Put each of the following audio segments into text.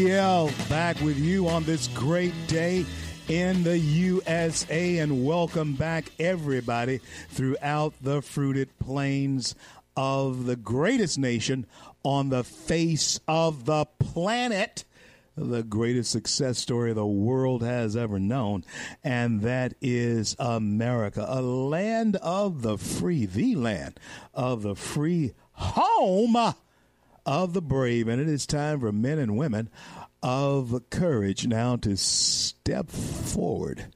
CL back with you on this great day in the USA and welcome back everybody throughout the fruited plains of the greatest nation on the face of the planet. The greatest success story the world has ever known, and that is America, a land of the free, the land of the free, home of the brave. And it is time for men and women of courage now to step forward,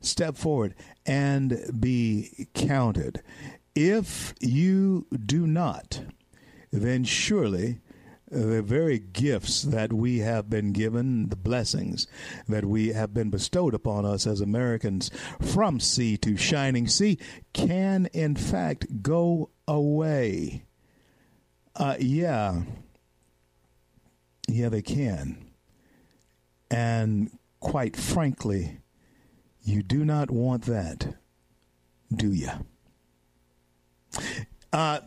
step forward and be counted. If you do not, then surely the very gifts that we have been given, the blessings that we have been bestowed upon us as Americans from sea to shining sea, can in fact go away. Uh, yeah. Yeah, they can. And quite frankly, you do not want that, do you? Uh,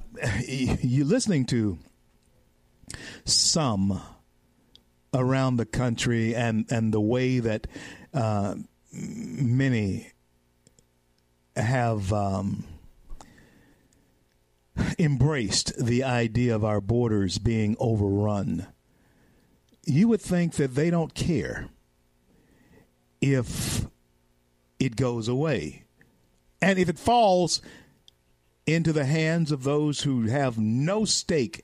you're listening to some around the country and, and the way that uh, many have um, embraced the idea of our borders being overrun. You would think that they don't care if it goes away. And if it falls into the hands of those who have no stake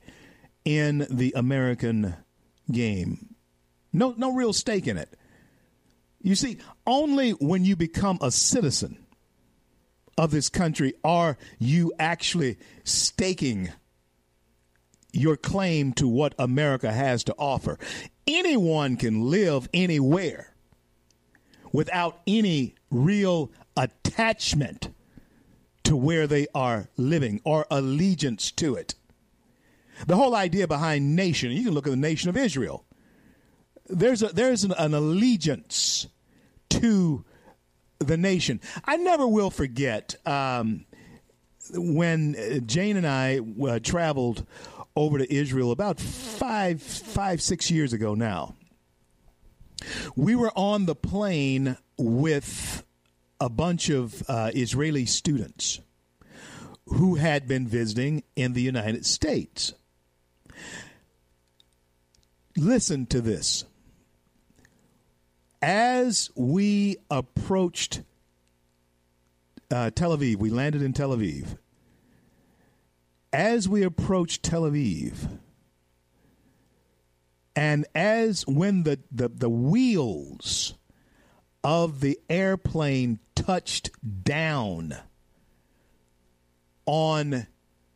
in the American game. No, no real stake in it. You see, only when you become a citizen of this country are you actually staking your claim to what America has to offer. Anyone can live anywhere without any real attachment to where they are living or allegiance to it. The whole idea behind nation, you can look at the nation of Israel. There's a, there's an, an allegiance to the nation. I never will forget um, when Jane and I uh, traveled over to Israel about five, five, six years ago now. We were on the plane with a bunch of uh, Israeli students who had been visiting in the United States. Listen to this. As we approached uh, Tel Aviv, we landed in Tel Aviv. As we approached Tel Aviv, and as when the, the, the wheels of the airplane touched down on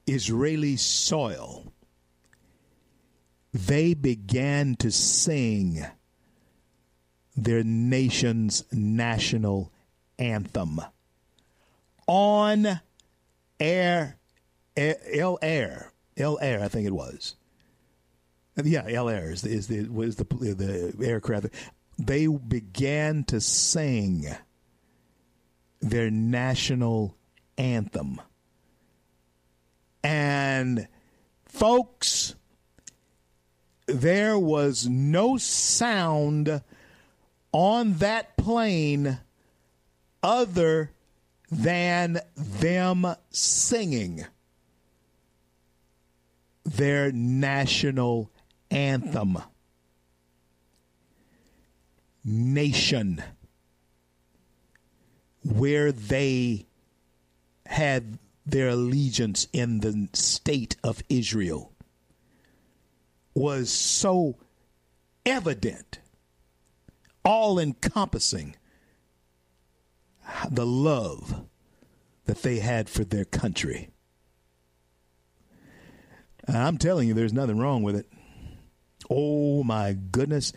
Israeli soil, they began to sing their nation's national anthem on air, El Al, El Al, I think it was. Yeah, El Al is the, is the was the the aircraft. They began to sing their national anthem, and folks there was no sound on that plane other than them singing their national anthem. Nation, where they had their allegiance in the state of Israel was so evident, all encompassing the love that they had for their country. And I'm telling you, there's nothing wrong with it. Oh my goodness!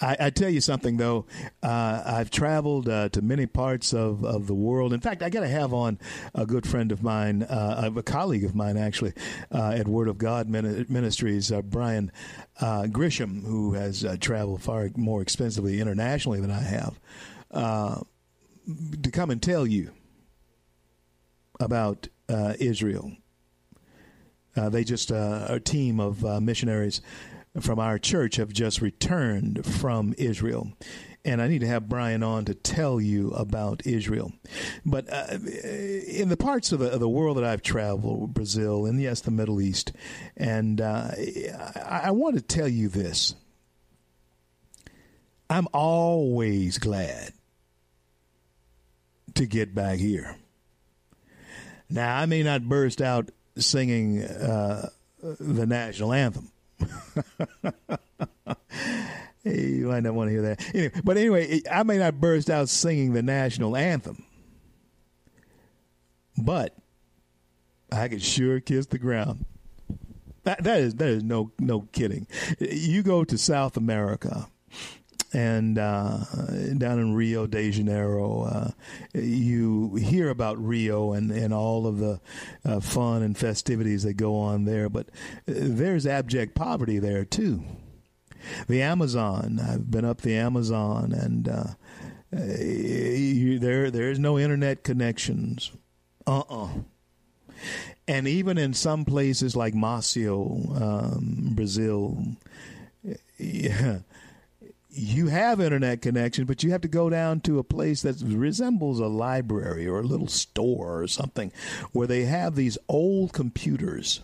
I, I tell you something though. Uh, I've traveled uh, to many parts of, of the world. In fact, I got to have on a good friend of mine, uh, a colleague of mine actually, uh, at Word of God Ministries, uh, Brian uh, Grisham, who has traveled far more expensively internationally than I have, to come and tell you about Israel. they just a team of missionaries from our church have just returned from Israel. And I need to have Brian on to tell you about Israel. But uh, in the parts of the, of the, world that I've traveled, Brazil, and yes, the Middle East, and uh, I, I want to tell you this. I'm always glad to get back here. Now, I may not burst out singing uh, the national anthem you might not want to hear that. Anyway, but anyway, I may not burst out singing the national anthem, but I could sure kiss the ground. That, that is that is no no kidding. You go to South America and uh, down in Rio de Janeiro, uh, you hear about Rio and, and all of the uh, fun and festivities that go on there, but uh, there's abject poverty there too. The Amazon, I've been up the Amazon, and uh, you, there there's no internet connections. Uh uh-uh. uh And even in some places like Maceió, um, Brazil, yeah, you have internet connection, but you have to go down to a place that resembles a library or a little store or something where they have these old computers,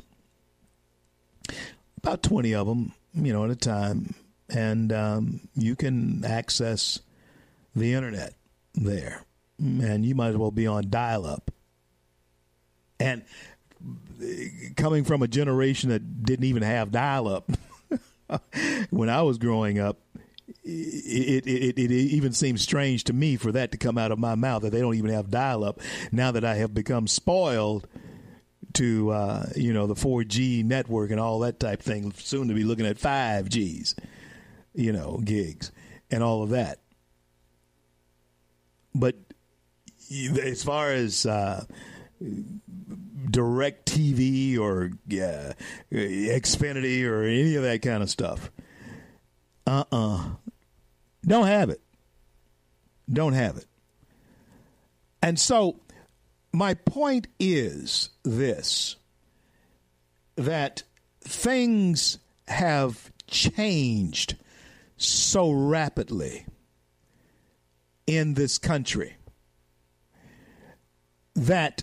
about 20 of them, you know, at a time, and um, you can access the internet there. And you might as well be on dial up. And coming from a generation that didn't even have dial up when I was growing up, it, it, it, even seems strange to me for that to come out of my mouth that they don't even have dial up now that I have become spoiled to uh, you know the 4G network and all that type thing soon to be looking at 5Gs you know gigs and all of that. But as far as uh, DirecTV or uh, Xfinity or any of that kind of stuff uh uh-uh. uh. Don't have it. Don't have it. And so, my point is this that things have changed so rapidly in this country that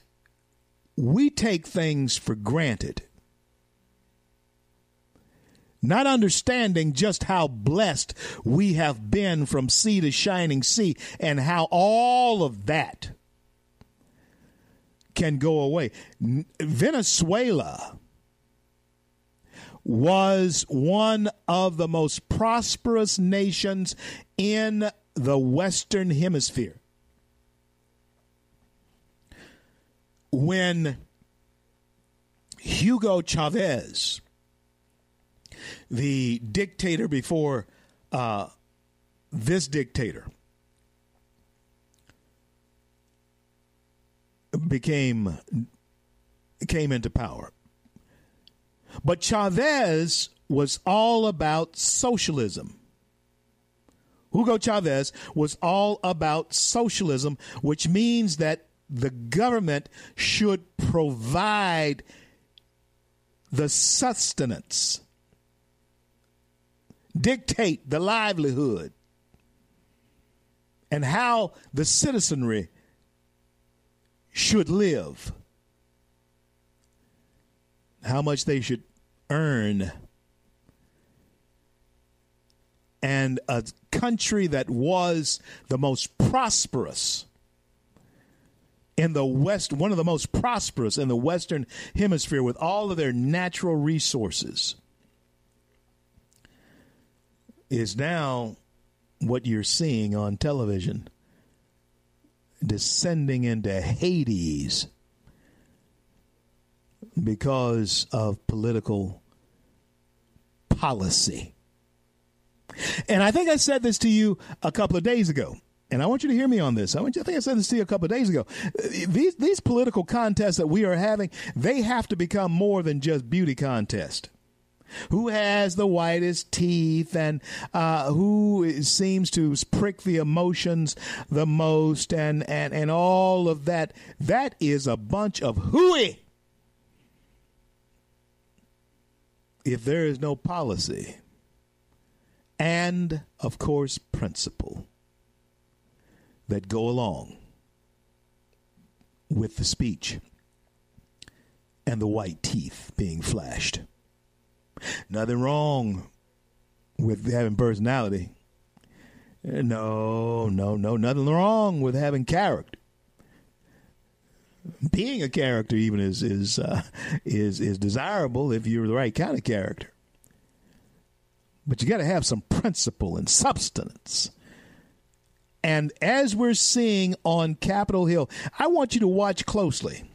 we take things for granted not understanding just how blessed we have been from sea to shining sea and how all of that can go away. Venezuela was one of the most prosperous nations in the Western Hemisphere. When Hugo Chavez the dictator before uh, this dictator became came into power. But Chavez was all about socialism. Hugo Chavez was all about socialism, which means that the government should provide the sustenance dictate the livelihood and how the citizenry should live, how much they should earn. And a country that was the most prosperous in the West, one of the most prosperous in the Western Hemisphere with all of their natural resources is now what you're seeing on television descending into Hades because of political policy. And I think I said this to you a couple of days ago. And I want you to hear me on this. I want you, think I said this to you a couple of days ago. These these political contests that we are having, they have to become more than just beauty contest who has the whitest teeth and uh, who seems to prick the emotions the most and, and, and all of that. That is a bunch of hooey. If there is no policy and, of course, principle that go along with the speech and the white teeth being flashed Nothing wrong with having personality. No, no, no, nothing wrong with having character. Being a character even is is uh, is is desirable if you're the right kind of character. But you got to have some principle and substance. And as we're seeing on Capitol Hill, I want you to watch closely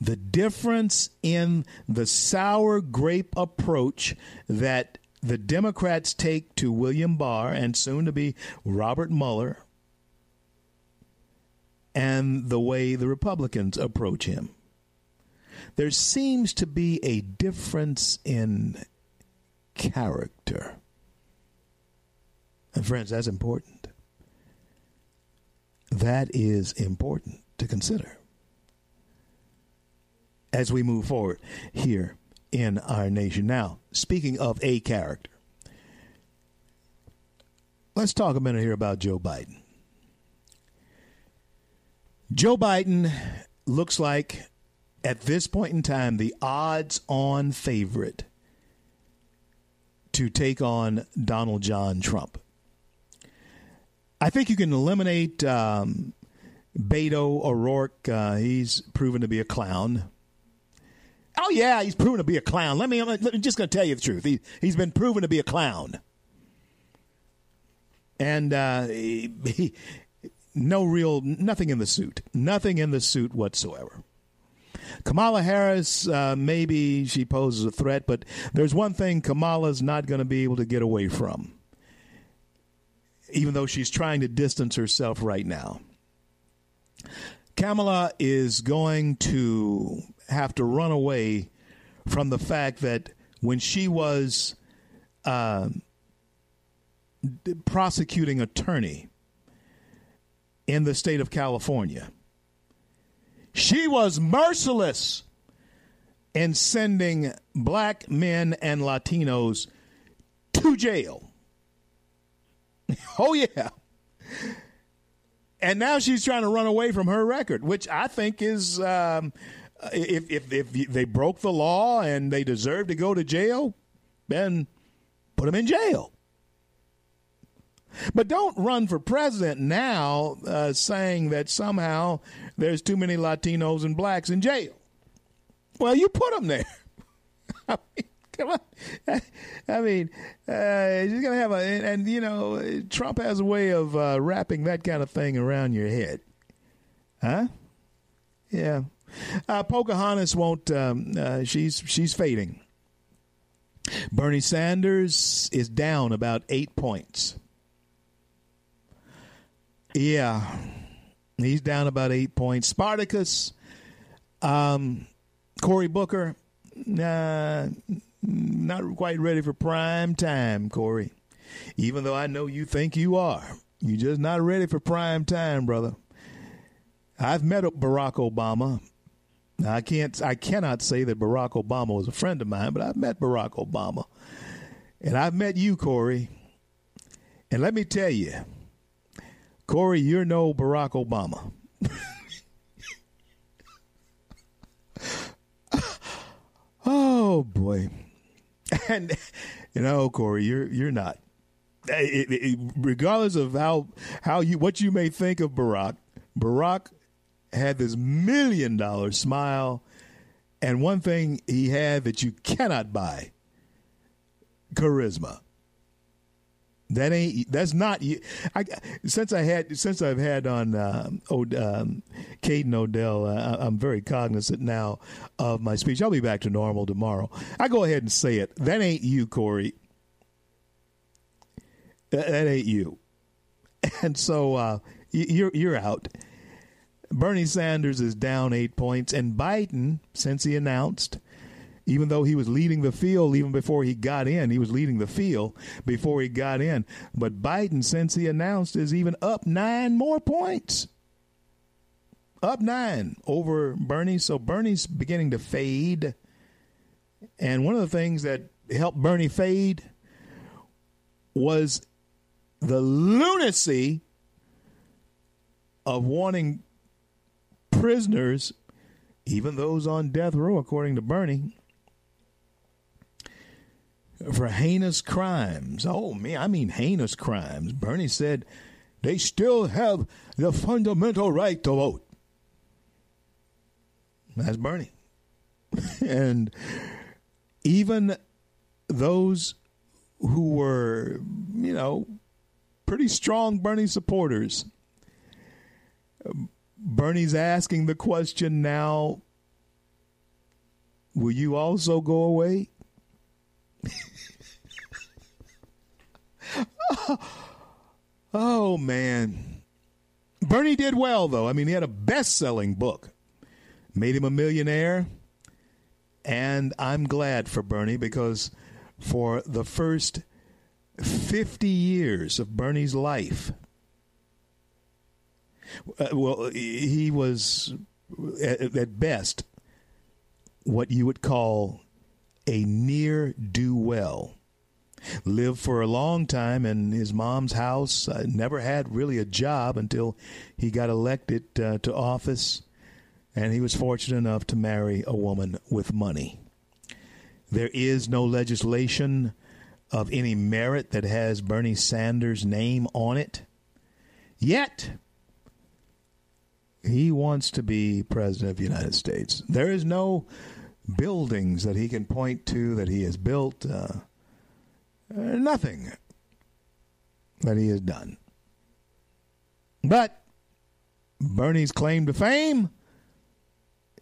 the difference in the sour grape approach that the Democrats take to William Barr and soon to be Robert Mueller and the way the Republicans approach him. There seems to be a difference in character. And, friends, that's important. That is important to consider as we move forward here in our nation. Now, speaking of a character, let's talk a minute here about Joe Biden. Joe Biden looks like, at this point in time, the odds on favorite to take on Donald John Trump. I think you can eliminate um, Beto O'Rourke. Uh, he's proven to be a clown. Oh yeah, he's proven to be a clown. Let me. I'm just going to tell you the truth. He he's been proven to be a clown, and uh, he, he, no real nothing in the suit, nothing in the suit whatsoever. Kamala Harris, uh, maybe she poses a threat, but there's one thing Kamala's not going to be able to get away from, even though she's trying to distance herself right now. Kamala is going to have to run away from the fact that when she was uh, prosecuting attorney in the state of California, she was merciless in sending black men and Latinos to jail. oh, yeah. And now she's trying to run away from her record, which I think is um, if, if, if they broke the law and they deserve to go to jail, then put them in jail. But don't run for president now uh, saying that somehow there's too many Latinos and blacks in jail. Well, you put them there. I mean, come on. I mean, uh, going to have a, and, and, you know, Trump has a way of uh, wrapping that kind of thing around your head. Huh? Yeah. Uh, Pocahontas won't. Um, uh, she's she's fading. Bernie Sanders is down about eight points. Yeah, he's down about eight points. Spartacus, um, Cory Booker, nah, not quite ready for prime time, Cory. Even though I know you think you are, you're just not ready for prime time, brother. I've met Barack Obama. I can't I cannot say that Barack Obama was a friend of mine, but I've met Barack Obama. And I've met you, Corey. And let me tell you, Corey, you're no Barack Obama. oh boy. And you know, Corey, you're you're not. It, it, regardless of how how you what you may think of Barack, Barack had this million dollar smile, and one thing he had that you cannot buy charisma. That ain't. That's not. I since I had since I've had on uh, um, Caden Odell, uh, I'm very cognizant now of my speech. I'll be back to normal tomorrow. I go ahead and say it. That ain't you, Corey. That, that ain't you. And so uh, you're you're out. Bernie Sanders is down eight points, and Biden, since he announced even though he was leading the field even before he got in. He was leading the field before he got in. But Biden, since he announced, is even up nine more points. Up nine over Bernie. So Bernie's beginning to fade. And one of the things that helped Bernie fade was the lunacy of wanting prisoners, even those on death row, according to Bernie, for heinous crimes. Oh, me, I mean heinous crimes. Bernie said they still have the fundamental right to vote. That's Bernie. and even those who were, you know, pretty strong Bernie supporters, Bernie's asking the question now will you also go away? oh man. Bernie did well though. I mean, he had a best-selling book. Made him a millionaire. And I'm glad for Bernie because for the first 50 years of Bernie's life, uh, well, he was at, at best what you would call a near do well. Lived for a long time in his mom's house. Uh, never had really a job until he got elected uh, to office, and he was fortunate enough to marry a woman with money. There is no legislation of any merit that has Bernie Sanders' name on it. Yet, he wants to be president of the United States. There is no buildings that he can point to that he has built. Uh, uh, nothing that he has done. But Bernie's claim to fame,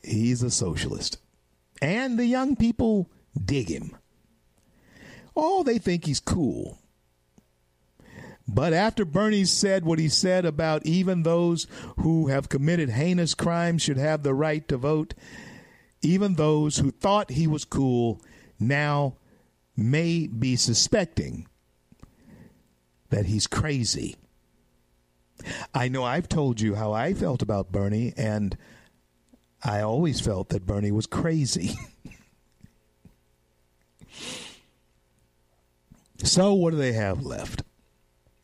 he's a socialist. And the young people dig him. Oh, they think he's cool. But after Bernie said what he said about even those who have committed heinous crimes should have the right to vote, even those who thought he was cool now may be suspecting that he's crazy. I know I've told you how I felt about Bernie, and I always felt that Bernie was crazy. so, what do they have left?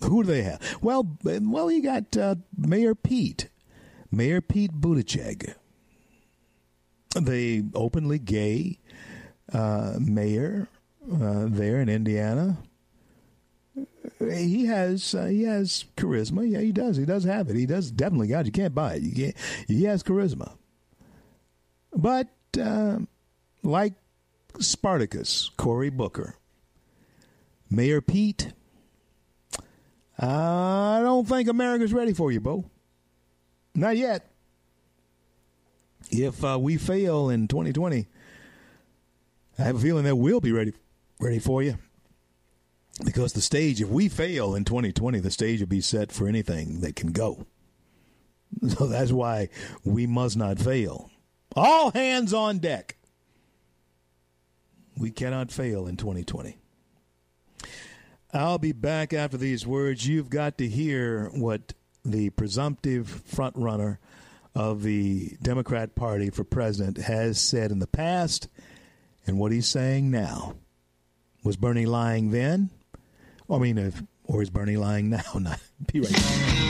Who do they have? Well, well, you got uh, Mayor Pete, Mayor Pete Buttigieg, the openly gay uh, mayor uh, there in Indiana. He has uh, he has charisma. Yeah, he does. He does have it. He does definitely got it. You can't buy it. You can't. He has charisma. But uh, like Spartacus, Cory Booker, Mayor Pete, I don't think America's ready for you, Bo. Not yet. If uh, we fail in 2020, I have a feeling that we'll be ready ready for you. Because the stage, if we fail in 2020, the stage will be set for anything that can go. So that's why we must not fail. All hands on deck. We cannot fail in 2020. I'll be back after these words. You've got to hear what the presumptive frontrunner of the Democrat Party for president has said in the past and what he's saying now. Was Bernie lying then? I mean, if, or is Bernie lying now? Be right back.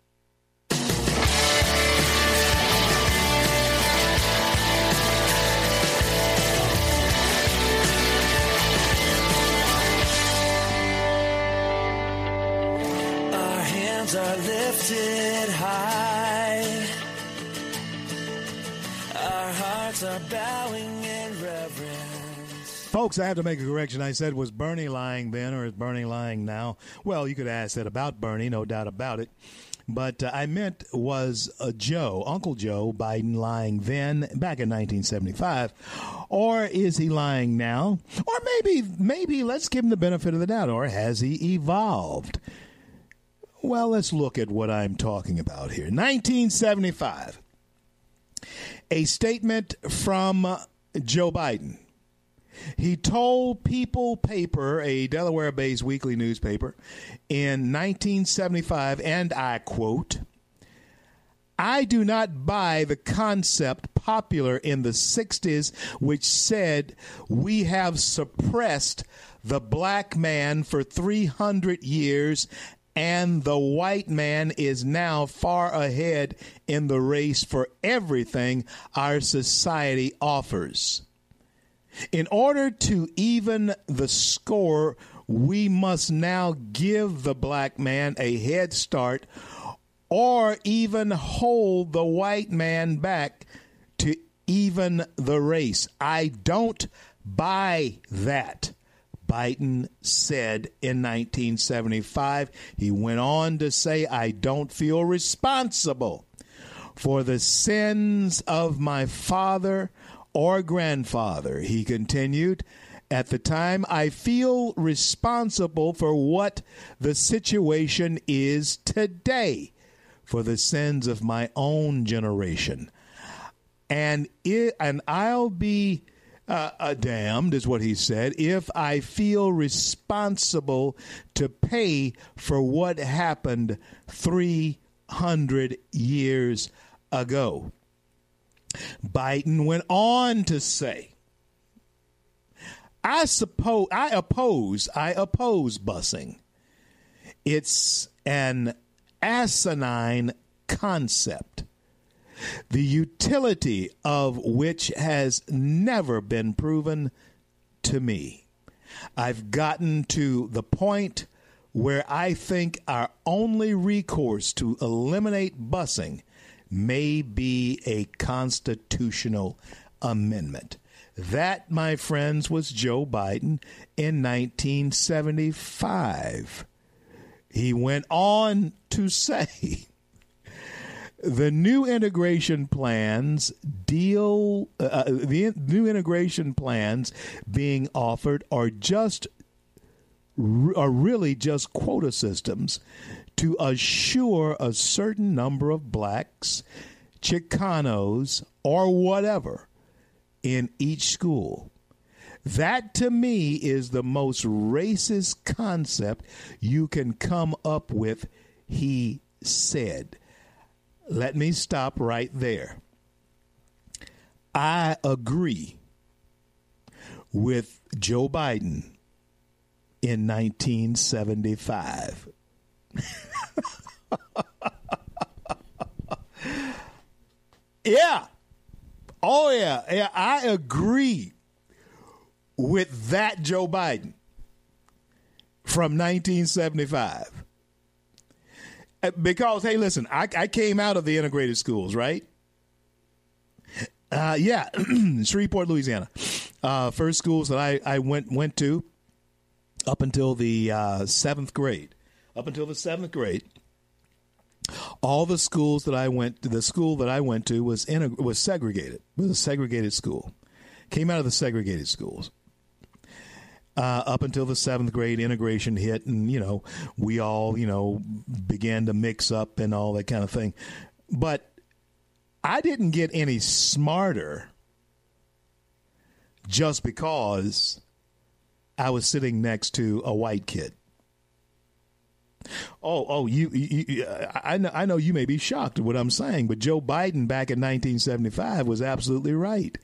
Are lifted high. Our hearts are bowing in reverence. Folks, I have to make a correction. I said, was Bernie lying then or is Bernie lying now? Well, you could ask that about Bernie, no doubt about it. But uh, I meant was uh, Joe, Uncle Joe Biden lying then, back in 1975, or is he lying now? Or maybe, maybe let's give him the benefit of the doubt, or has he evolved? Well, let's look at what I'm talking about here. 1975. A statement from uh, Joe Biden. He told People Paper, a Delaware based weekly newspaper, in 1975, and I quote, I do not buy the concept popular in the 60s, which said we have suppressed the black man for 300 years and the white man is now far ahead in the race for everything our society offers. In order to even the score, we must now give the black man a head start or even hold the white man back to even the race. I don't buy that. Biden said in 1975. He went on to say, I don't feel responsible for the sins of my father or grandfather. He continued, at the time, I feel responsible for what the situation is today, for the sins of my own generation. And it, and I'll be uh, uh, damned, is what he said, if I feel responsible to pay for what happened 300 years ago. Biden went on to say, I suppose I oppose I oppose busing. It's an asinine concept the utility of which has never been proven to me. I've gotten to the point where I think our only recourse to eliminate busing may be a constitutional amendment. That, my friends, was Joe Biden in 1975. He went on to say the new integration plans deal uh, uh, the new integration plans being offered are just are really just quota systems to assure a certain number of blacks, Chicanos, or whatever in each school. That to me is the most racist concept you can come up with, he said. Let me stop right there. I agree with Joe Biden in 1975. yeah. Oh, yeah. Yeah. I agree with that Joe Biden from 1975. Uh, because hey, listen, I, I came out of the integrated schools, right? Uh, yeah, Shreveport, Louisiana. Uh, first schools that I, I went went to up until the uh, seventh grade. Up until the seventh grade, all the schools that I went to, the school that I went to was was segregated. It was a segregated school. Came out of the segregated schools. Uh, up until the seventh grade integration hit, and you know we all you know began to mix up and all that kind of thing. But I didn't get any smarter just because I was sitting next to a white kid. Oh, oh, you, you, you, I know, I know you may be shocked at what I'm saying, but Joe Biden back in 1975 was absolutely right.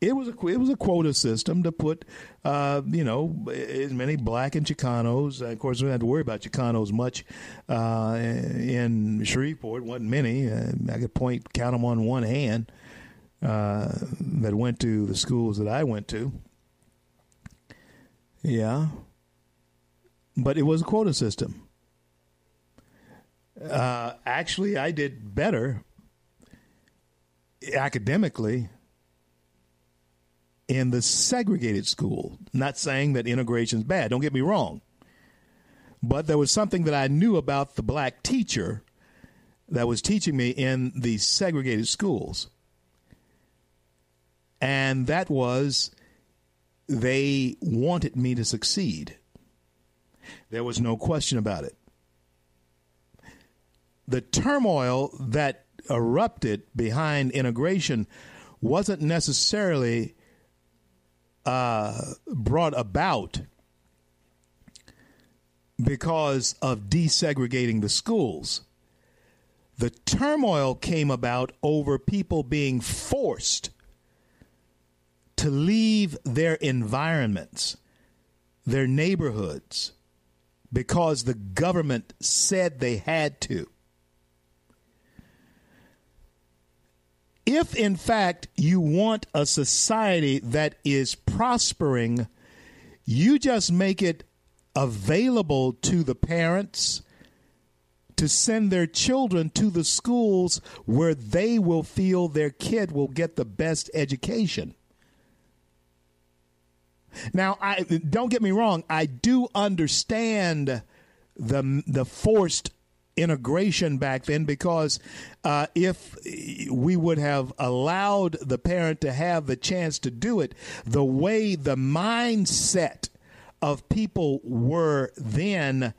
It was a it was a quota system to put, uh, you know, as many black and Chicanos. Of course, we don't have to worry about Chicanos much uh, in Shreveport. wasn't many. Uh, I could point count them on one hand uh, that went to the schools that I went to. Yeah, but it was a quota system. Uh, actually, I did better academically in the segregated school. Not saying that integration is bad, don't get me wrong. But there was something that I knew about the black teacher that was teaching me in the segregated schools. And that was they wanted me to succeed. There was no question about it. The turmoil that erupted behind integration wasn't necessarily uh, brought about because of desegregating the schools. The turmoil came about over people being forced to leave their environments, their neighborhoods, because the government said they had to. If, in fact, you want a society that is prospering, you just make it available to the parents to send their children to the schools where they will feel their kid will get the best education. Now, I don't get me wrong, I do understand the the forced integration back then because uh, if we would have allowed the parent to have the chance to do it, the way the mindset of people were then,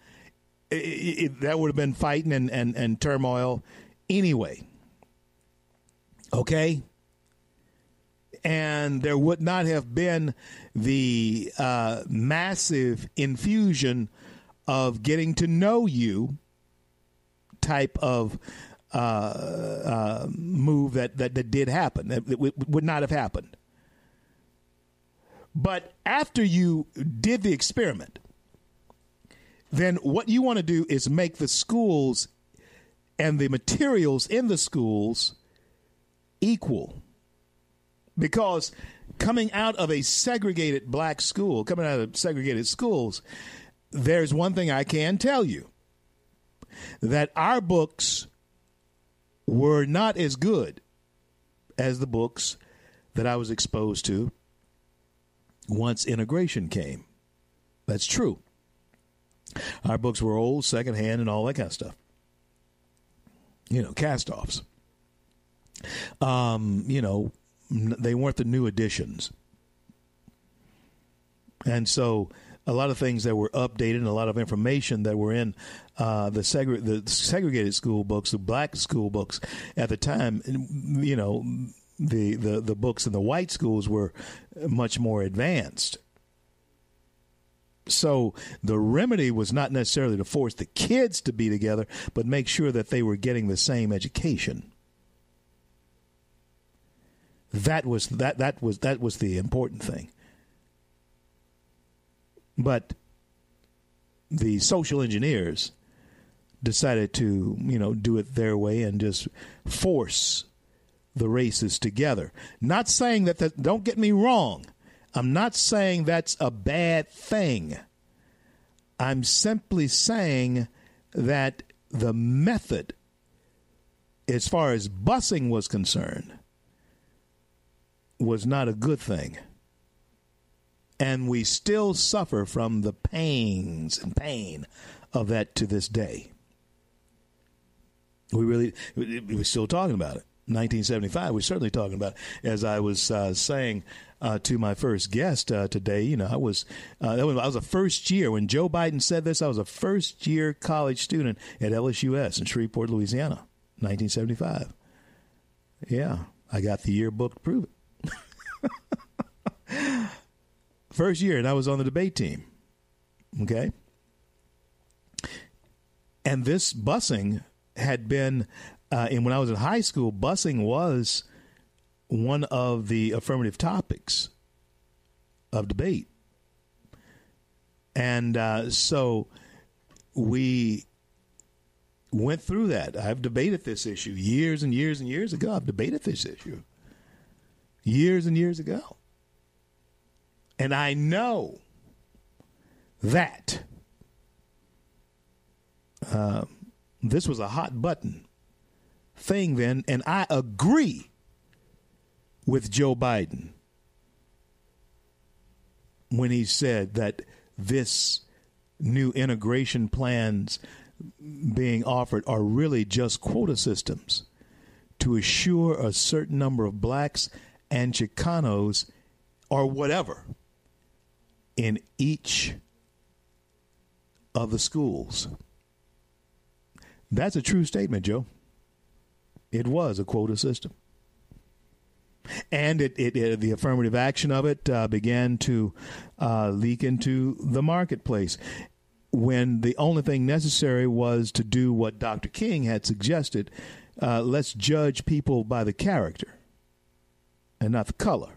it, it, that would have been fighting and, and, and turmoil anyway. Okay? And there would not have been the uh, massive infusion of getting to know you type of uh, uh, move that, that, that did happen. That, that would not have happened. But after you did the experiment, then what you want to do is make the schools and the materials in the schools equal. Because coming out of a segregated black school, coming out of segregated schools, there's one thing I can tell you that our books were not as good as the books that I was exposed to once integration came. That's true. Our books were old, secondhand, and all that kind of stuff. You know, cast offs. Um, you know, they weren't the new editions. And so a lot of things that were updated and a lot of information that were in uh, the, the segregated school books, the black school books at the time, you know, the, the, the books in the white schools were much more advanced. So the remedy was not necessarily to force the kids to be together, but make sure that they were getting the same education. That was that that was that was the important thing. But the social engineers decided to, you know, do it their way and just force the races together. Not saying that, that don't get me wrong. I'm not saying that's a bad thing. I'm simply saying that the method, as far as busing was concerned, was not a good thing and we still suffer from the pains and pain of that to this day. We really, we're still talking about it. 1975. We're certainly talking about, It. as I was uh, saying uh, to my first guest uh, today. You know, I was, uh, I was a first year when Joe Biden said this. I was a first year college student at LSUS in Shreveport, Louisiana, 1975. Yeah, I got the yearbook to prove it. first year, and I was on the debate team. Okay. And this busing had been, uh, and when I was in high school, busing was one of the affirmative topics of debate. And uh, so we went through that. I've debated this issue years and years and years ago. I've debated this issue years and years ago. And I know that uh, this was a hot button thing then, and I agree with Joe Biden when he said that this new integration plans being offered are really just quota systems to assure a certain number of blacks and Chicanos or whatever in each of the schools. That's a true statement, Joe. It was a quota system. And it, it, it the affirmative action of it uh, began to uh, leak into the marketplace when the only thing necessary was to do what Dr. King had suggested uh, let's judge people by the character and not the color.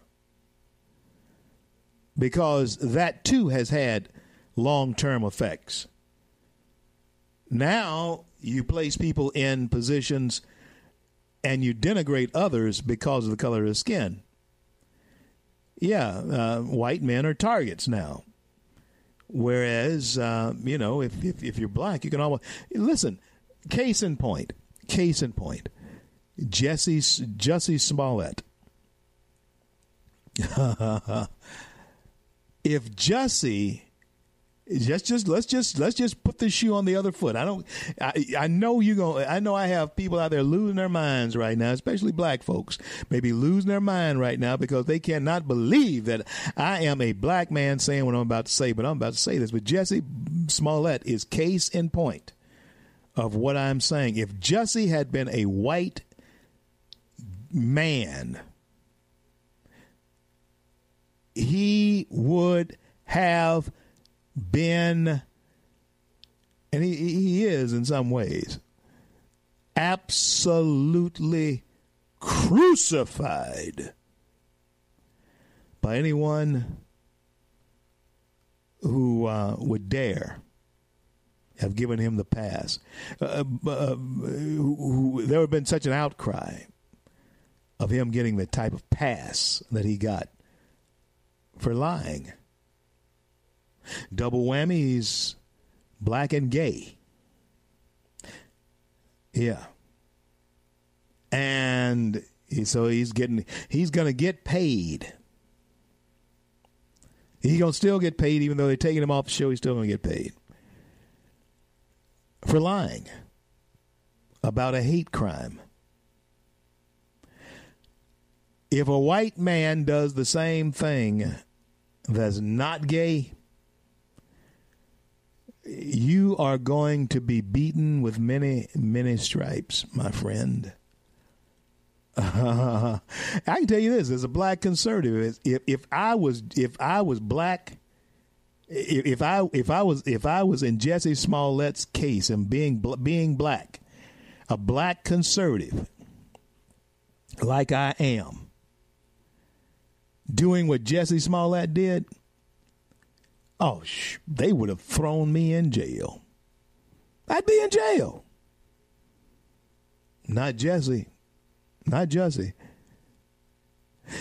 Because that too has had long term effects. Now you place people in positions and you denigrate others because of the color of their skin. Yeah, uh, white men are targets now. Whereas, uh, you know, if, if, if you're black, you can almost listen. Case in point. Case in point. Jesse Jesse Smollett. if Jesse just just let's just let's just put the shoe on the other foot. I don't I, I know you going I know I have people out there losing their minds right now, especially black folks, maybe losing their mind right now because they cannot believe that I am a black man saying what I'm about to say, but I'm about to say this. But Jesse Smollett is case in point of what I'm saying. If Jesse had been a white man, he would have been, and he, he is in some ways, absolutely crucified by anyone who uh, would dare have given him the pass. Uh, uh, uh who, who, there would have been such an outcry of him getting the type of pass that he got for lying. Double whammies, black and gay. Yeah. And so he's getting he's going to get paid. He's going to still get paid even though they're taking him off the show, he's still going to get paid. For lying about a hate crime. If a white man does the same thing that's not gay, you are going to be beaten with many, many stripes, my friend. Uh, I can tell you this: as a black conservative, if if I was if I was black, if, if I if I was if I was in Jesse Smollett's case and being being black, a black conservative, like I am, doing what Jesse Smollett did, Oh, sh- they would have thrown me in jail. I'd be in jail. Not Jesse. Not Jesse.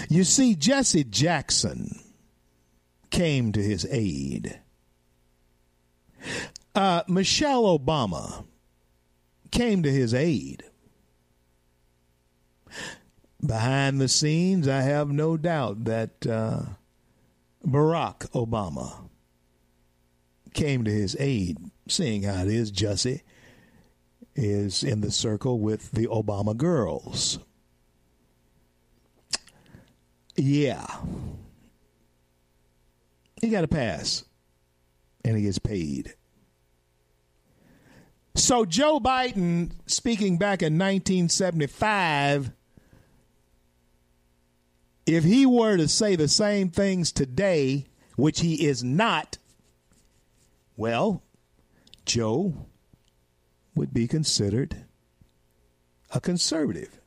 You see, Jesse Jackson came to his aid. Uh, Michelle Obama came to his aid. Behind the scenes, I have no doubt that uh, Barack Obama came to his aid, seeing how it is Jussie is in the circle with the Obama girls. Yeah. He got a pass. And he gets paid. So Joe Biden, speaking back in 1975, if he were to say the same things today, which he is not, well, Joe would be considered a conservative.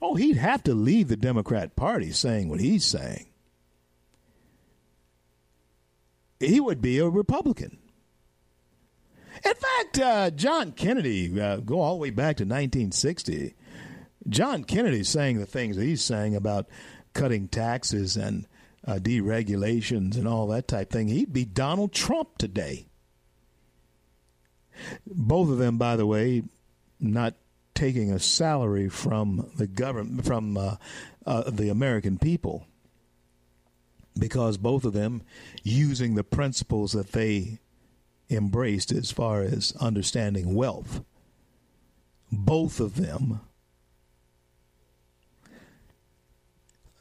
Oh, he'd have to leave the Democrat Party saying what he's saying. He would be a Republican. In fact, uh, John Kennedy, uh, go all the way back to 1960. John Kennedy saying the things he's saying about cutting taxes and uh, deregulations and all that type thing. He'd be Donald Trump today. Both of them, by the way, not taking a salary from the government, from uh, uh, the American people, because both of them using the principles that they embraced as far as understanding wealth. Both of them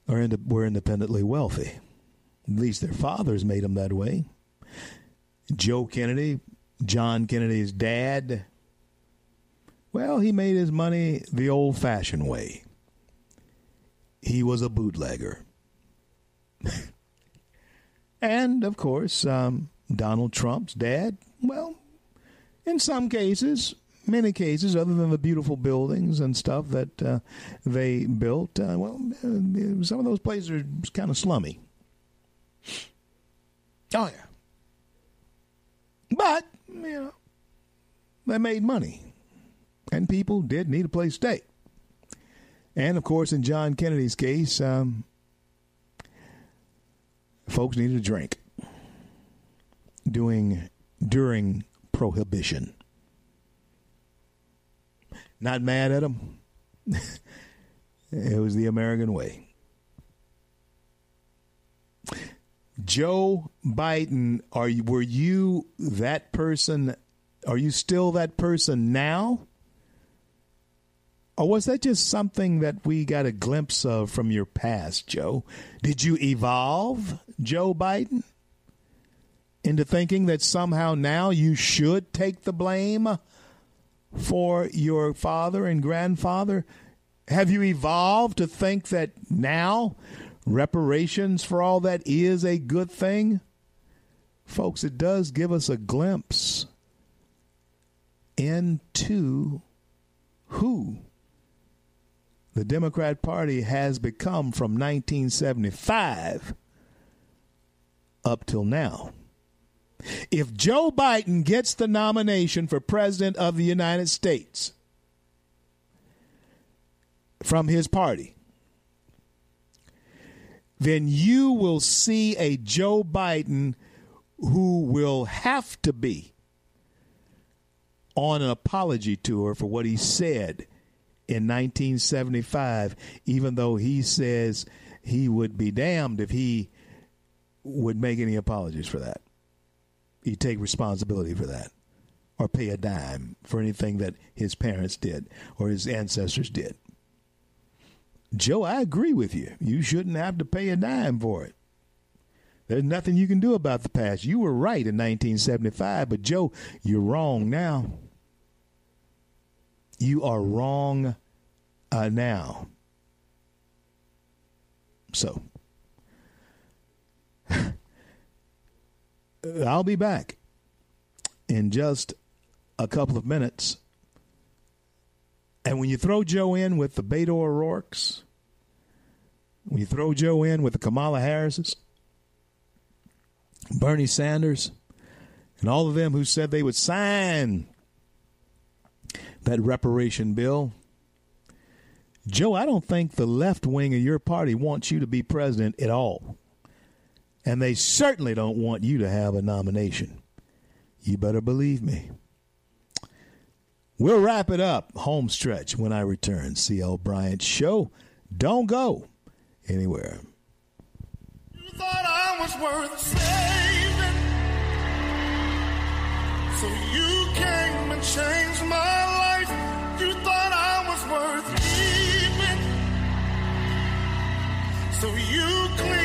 are were independently wealthy. At least their fathers made them that way. Joe Kennedy, John Kennedy's dad, well, he made his money the old fashioned way. He was a bootlegger. and, of course, um, Donald Trump's dad, well, in some cases, many cases, other than the beautiful buildings and stuff that uh, they built, uh, well, uh, some of those places are kind of slummy. Oh, yeah. But, you know, they made money. And people did need a place to stay. And, of course, in John Kennedy's case, um, folks needed a drink doing during prohibition. Not mad at them. it was the American way. Joe Biden, are you, were you that person? Are you still that person now? Or was that just something that we got a glimpse of from your past, Joe? Did you evolve, Joe Biden, into thinking that somehow now you should take the blame for your father and grandfather? Have you evolved to think that now reparations for all that is a good thing? Folks, it does give us a glimpse into who the Democrat Party has become from 1975 up till now. If Joe Biden gets the nomination for President of the United States from his party, then you will see a Joe Biden who will have to be on an apology tour for what he said in 1975, even though he says he would be damned if he would make any apologies for that. He'd take responsibility for that or pay a dime for anything that his parents did or his ancestors did. Joe, I agree with you. You shouldn't have to pay a dime for it. There's nothing you can do about the past. You were right in 1975, but Joe, you're wrong now. You are wrong uh, now. So, I'll be back in just a couple of minutes. And when you throw Joe in with the Beto O'Rourke's, when you throw Joe in with the Kamala Harris's, Bernie Sanders, and all of them who said they would sign that reparation bill. Joe, I don't think the left wing of your party wants you to be president at all. And they certainly don't want you to have a nomination. You better believe me. We'll wrap it up home stretch when I return. CL Bryant Show. Don't go anywhere. You thought I was worth saving. So you came and changed my life. You thought I was worth. So you cleaned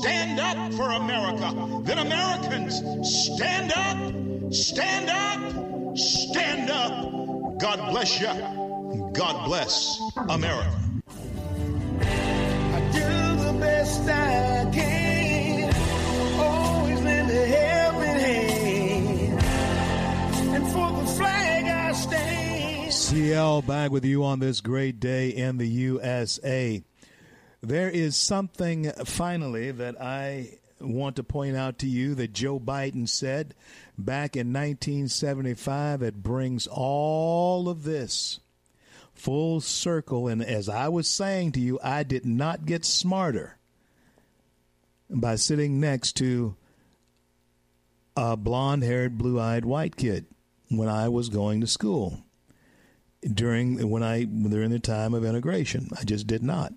Stand up for America. Then Americans, stand up, stand up, stand up. God bless you. God bless America. I do the best I can. Always lend a helping hand. And for the flag I stand. CL back with you on this great day in the USA. There is something finally that I want to point out to you that Joe Biden said back in 1975 that brings all of this full circle. And as I was saying to you, I did not get smarter by sitting next to a blonde haired, blue eyed white kid when I was going to school during when I during the time of integration. I just did not.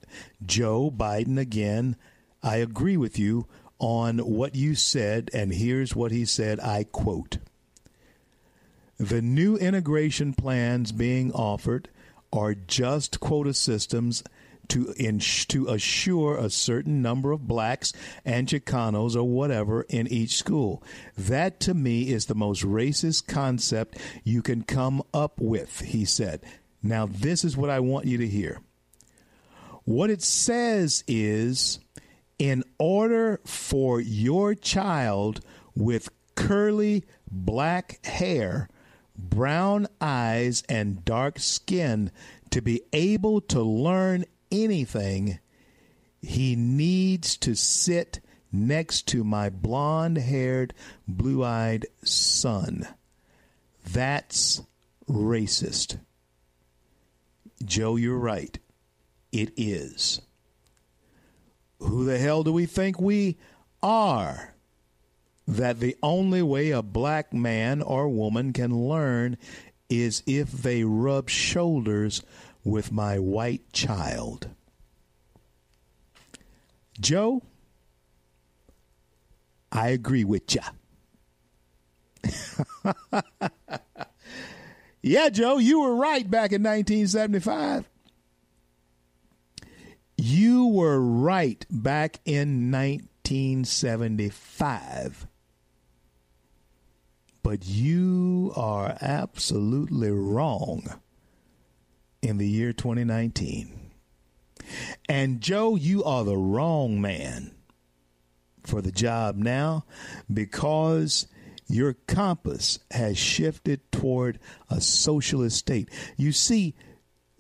Joe Biden again, I agree with you on what you said and here's what he said, I quote. The new integration plans being offered are just quota systems to ins- to assure a certain number of blacks and Chicanos or whatever in each school. That to me is the most racist concept you can come up with, he said. Now this is what I want you to hear. What it says is in order for your child with curly black hair, brown eyes, and dark skin to be able to learn anything, he needs to sit next to my blonde haired, blue eyed son. That's racist. Joe, you're right. It is. Who the hell do we think we are? That the only way a black man or woman can learn is if they rub shoulders with my white child. Joe, I agree with ya. yeah, Joe, you were right back in 1975. You were right back in 1975. But you are absolutely wrong in the year 2019. And Joe, you are the wrong man for the job now because your compass has shifted toward a socialist state. You see,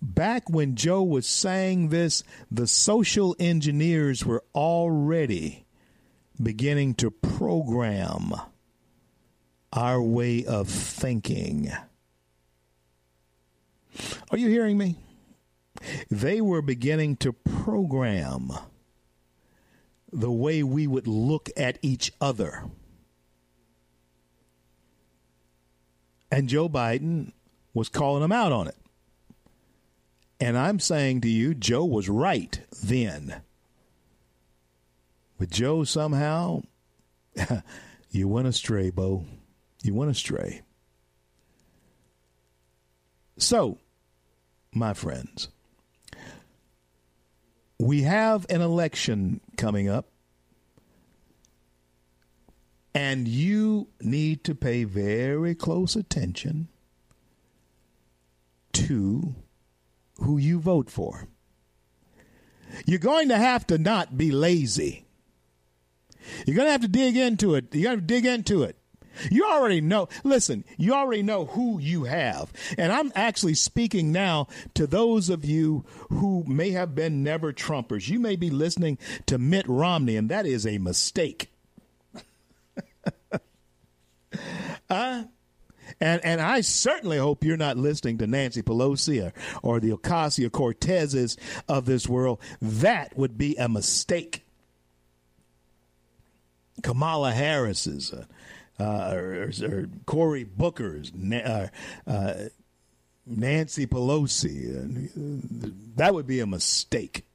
back when Joe was saying this, the social engineers were already beginning to program our way of thinking. Are you hearing me? They were beginning to program the way we would look at each other. And Joe Biden was calling them out on it. And I'm saying to you, Joe was right then. But Joe somehow, you went astray, Bo. You went astray. So, my friends, we have an election coming up, and you need to pay very close attention to who you vote for. You're going to have to not be lazy. You're going to have to dig into it. You're got to dig into it. You already know. Listen, you already know who you have. And I'm actually speaking now to those of you who may have been never Trumpers. You may be listening to Mitt Romney, and that is a mistake. Huh? And and I certainly hope you're not listening to Nancy Pelosi or, or the Ocasio Cortezes of this world. That would be a mistake. Kamala Harris's, uh, uh, or, or, Cory Booker's, uh, uh, Nancy Pelosi. Uh, that would be a mistake.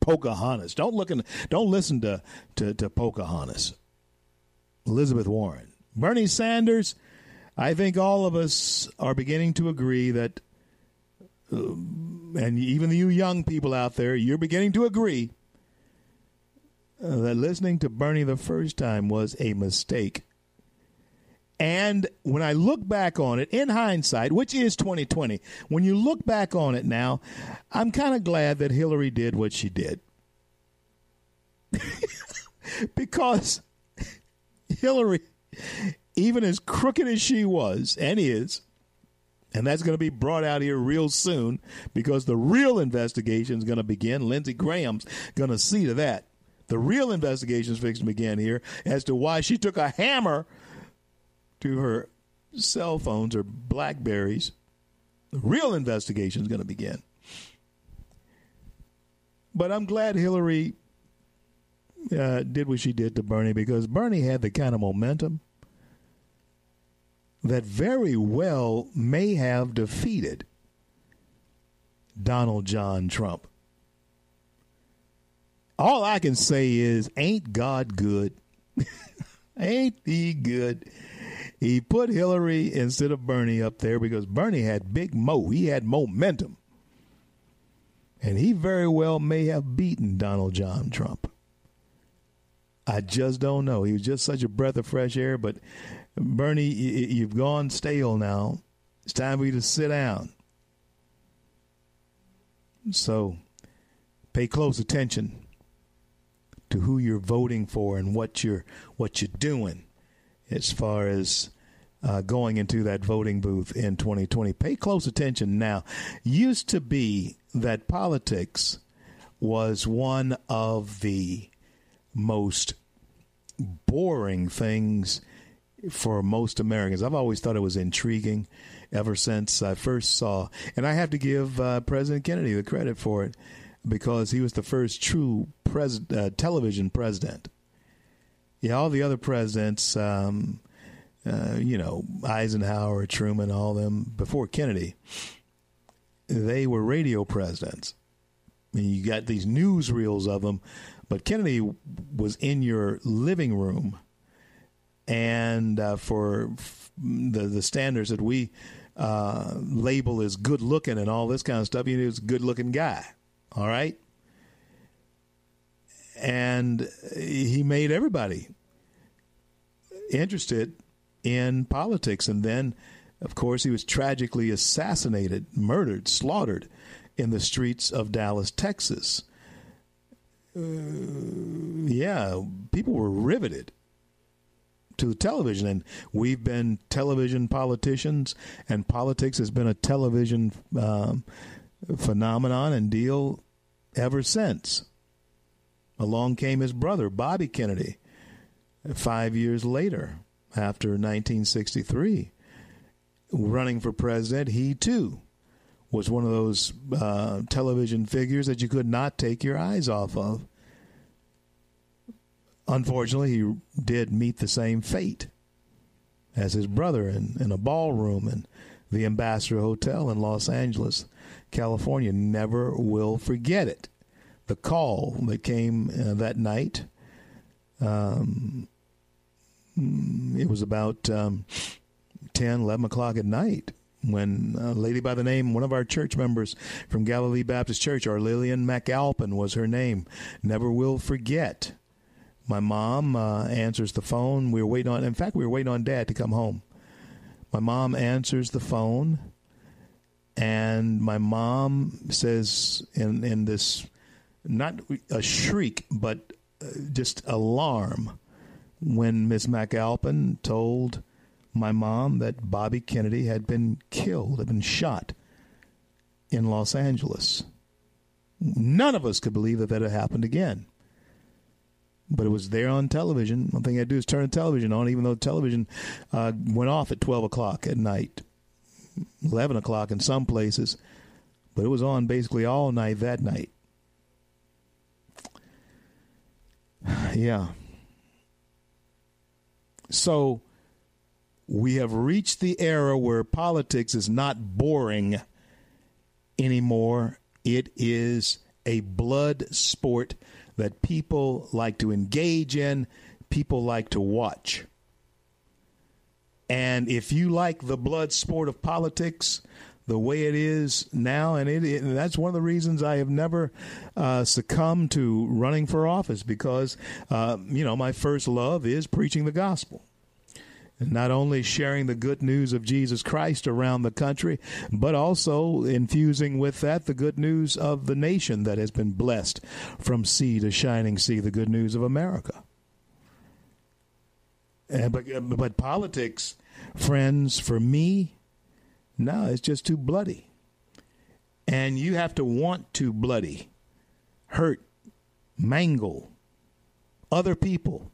Pocahontas. Don't look in, don't listen to, to, to Pocahontas. Elizabeth Warren. Bernie Sanders, I think all of us are beginning to agree that, uh, and even you young people out there, you're beginning to agree uh, that listening to Bernie the first time was a mistake. And when I look back on it in hindsight, which is 2020, when you look back on it now, I'm kind of glad that Hillary did what she did. because Hillary, even as crooked as she was and is, and that's going to be brought out here real soon because the real investigation is going to begin. Lindsey Graham's going to see to that. The real investigation is fixing to begin here as to why she took a hammer to her cell phones or Blackberries. The real investigation is going to begin. But I'm glad Hillary uh, did what she did to Bernie because Bernie had the kind of momentum that very well may have defeated Donald John Trump. All I can say is, ain't God good? ain't he good? He put Hillary instead of Bernie up there because Bernie had big mo. He had momentum. And he very well may have beaten Donald John Trump. I just don't know. He was just such a breath of fresh air. But Bernie, you've gone stale now. It's time for you to sit down. So pay close attention to who you're voting for and what you're what you're doing as far as uh, going into that voting booth in 2020. Pay close attention now. Used to be that politics was one of the most boring things for most Americans. I've always thought it was intriguing ever since I first saw, and I have to give uh, President Kennedy the credit for it because he was the first true pres- uh, television president. Yeah, all the other presidents, um, uh, you know, Eisenhower, Truman, all them before Kennedy, they were radio presidents. Mean, you got these newsreels of them but Kennedy was in your living room, and uh, for the the standards that we uh, label as good looking and all this kind of stuff, he was a good looking guy. All right, and he made everybody interested in politics, and then. Of course, he was tragically assassinated, murdered, slaughtered in the streets of Dallas, Texas. Uh, yeah, people were riveted to television, and we've been television politicians, and politics has been a television um, phenomenon and deal ever since. Along came his brother, Bobby Kennedy, five years later, after 1963, running for president. He too was one of those uh, television figures that you could not take your eyes off of. Unfortunately, he did meet the same fate as his brother in, in a ballroom in the Ambassador Hotel in Los Angeles, California. Never will forget it. The call that came uh, that night. Um, it was about um, 10, 11 o'clock at night when a lady by the name, one of our church members from Galilee Baptist Church, our Lillian McAlpin was her name. Never will forget. My mom uh, answers the phone. We were waiting on, in fact, we were waiting on dad to come home. My mom answers the phone, and my mom says in, in this, not a shriek, but uh, just alarm when Miss McAlpin told my mom that Bobby Kennedy had been killed, had been shot in Los Angeles. None of us could believe that that had happened again. but it was there on television. One thing I do is turn the television on, even though the television uh, went off at 12 o'clock at night, 11 o'clock in some places, but it was on basically all night that night. Yeah. So we have reached the era where politics is not boring anymore. It is a blood sport that people like to engage in, people like to watch. And if you like the blood sport of politics, the way it is now, and it, it and that's one of the reasons I have never uh, succumbed to running for office because uh, you know my first love is preaching the gospel. And not only sharing the good news of Jesus Christ around the country, but also infusing with that the good news of the nation that has been blessed from sea to shining sea, the good news of America. Uh, but, but politics, friends, for me, no, it's just too bloody. And you have to want to bloody, hurt, mangle other people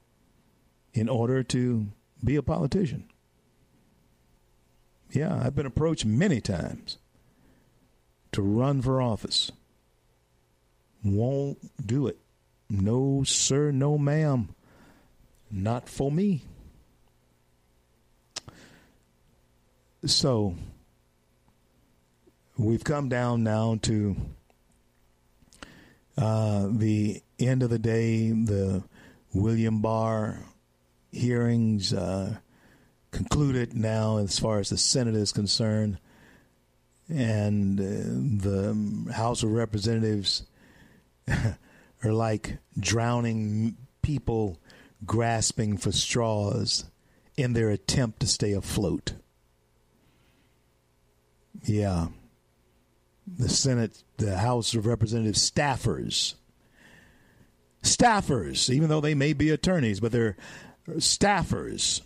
in order to be a politician. Yeah, I've been approached many times to run for office. Won't do it. No, sir, no, ma'am. Not for me. So, we've come down now to uh, the end of the day. The William Barr hearings uh, concluded now, as far as the Senate is concerned, and uh, the House of Representatives are like drowning people grasping for straws in their attempt to stay afloat. Yeah the Senate, the House of Representatives staffers. Staffers, even though they may be attorneys, but they're staffers.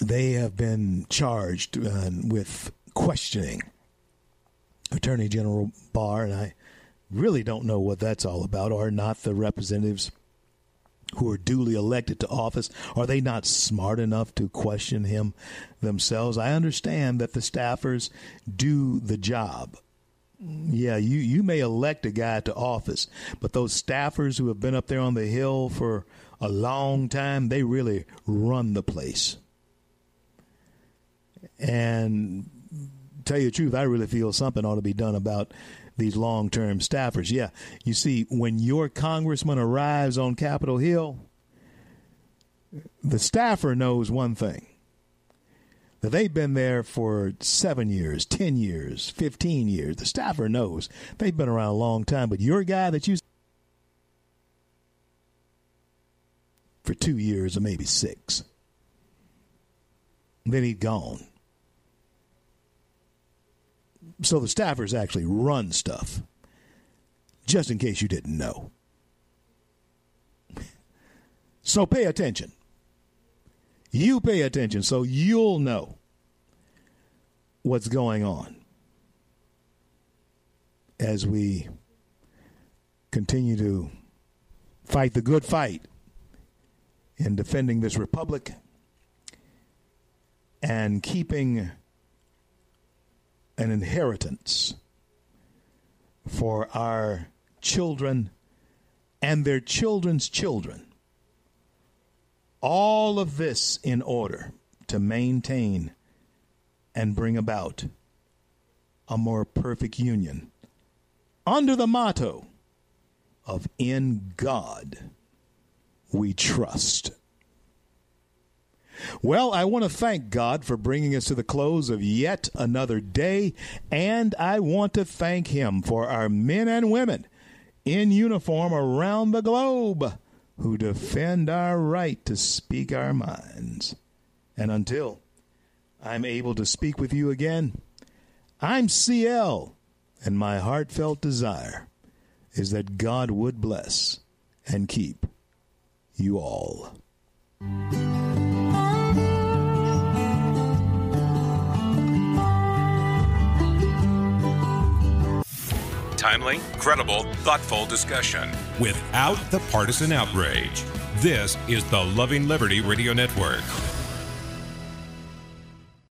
They have been charged uh, with questioning Attorney General Barr, and I really don't know what that's all about. Are not the representatives who are duly elected to office, are they not smart enough to question him themselves? I understand that the staffers do the job. Yeah, you, you may elect a guy to office, but those staffers who have been up there on the hill for a long time, they really run the place. And tell you the truth, I really feel something ought to be done about these long term staffers. Yeah, you see, when your congressman arrives on Capitol Hill, the staffer knows one thing that they've been there for seven years, 10 years, 15 years. The staffer knows they've been around a long time, but your guy that you for two years or maybe six, then he's gone. So the staffers actually run stuff, just in case you didn't know. So pay attention. You pay attention so you'll know what's going on as we continue to fight the good fight in defending this republic and keeping an inheritance for our children and their children's children. All of this in order to maintain and bring about a more perfect union under the motto of In God We Trust. Well, I want to thank God for bringing us to the close of yet another day, and I want to thank Him for our men and women in uniform around the globe who defend our right to speak our minds. And until I'm able to speak with you again, I'm CL, and my heartfelt desire is that God would bless and keep you all. Timely, credible, thoughtful discussion. without the partisan outrage. This is the Loving Liberty Radio Network.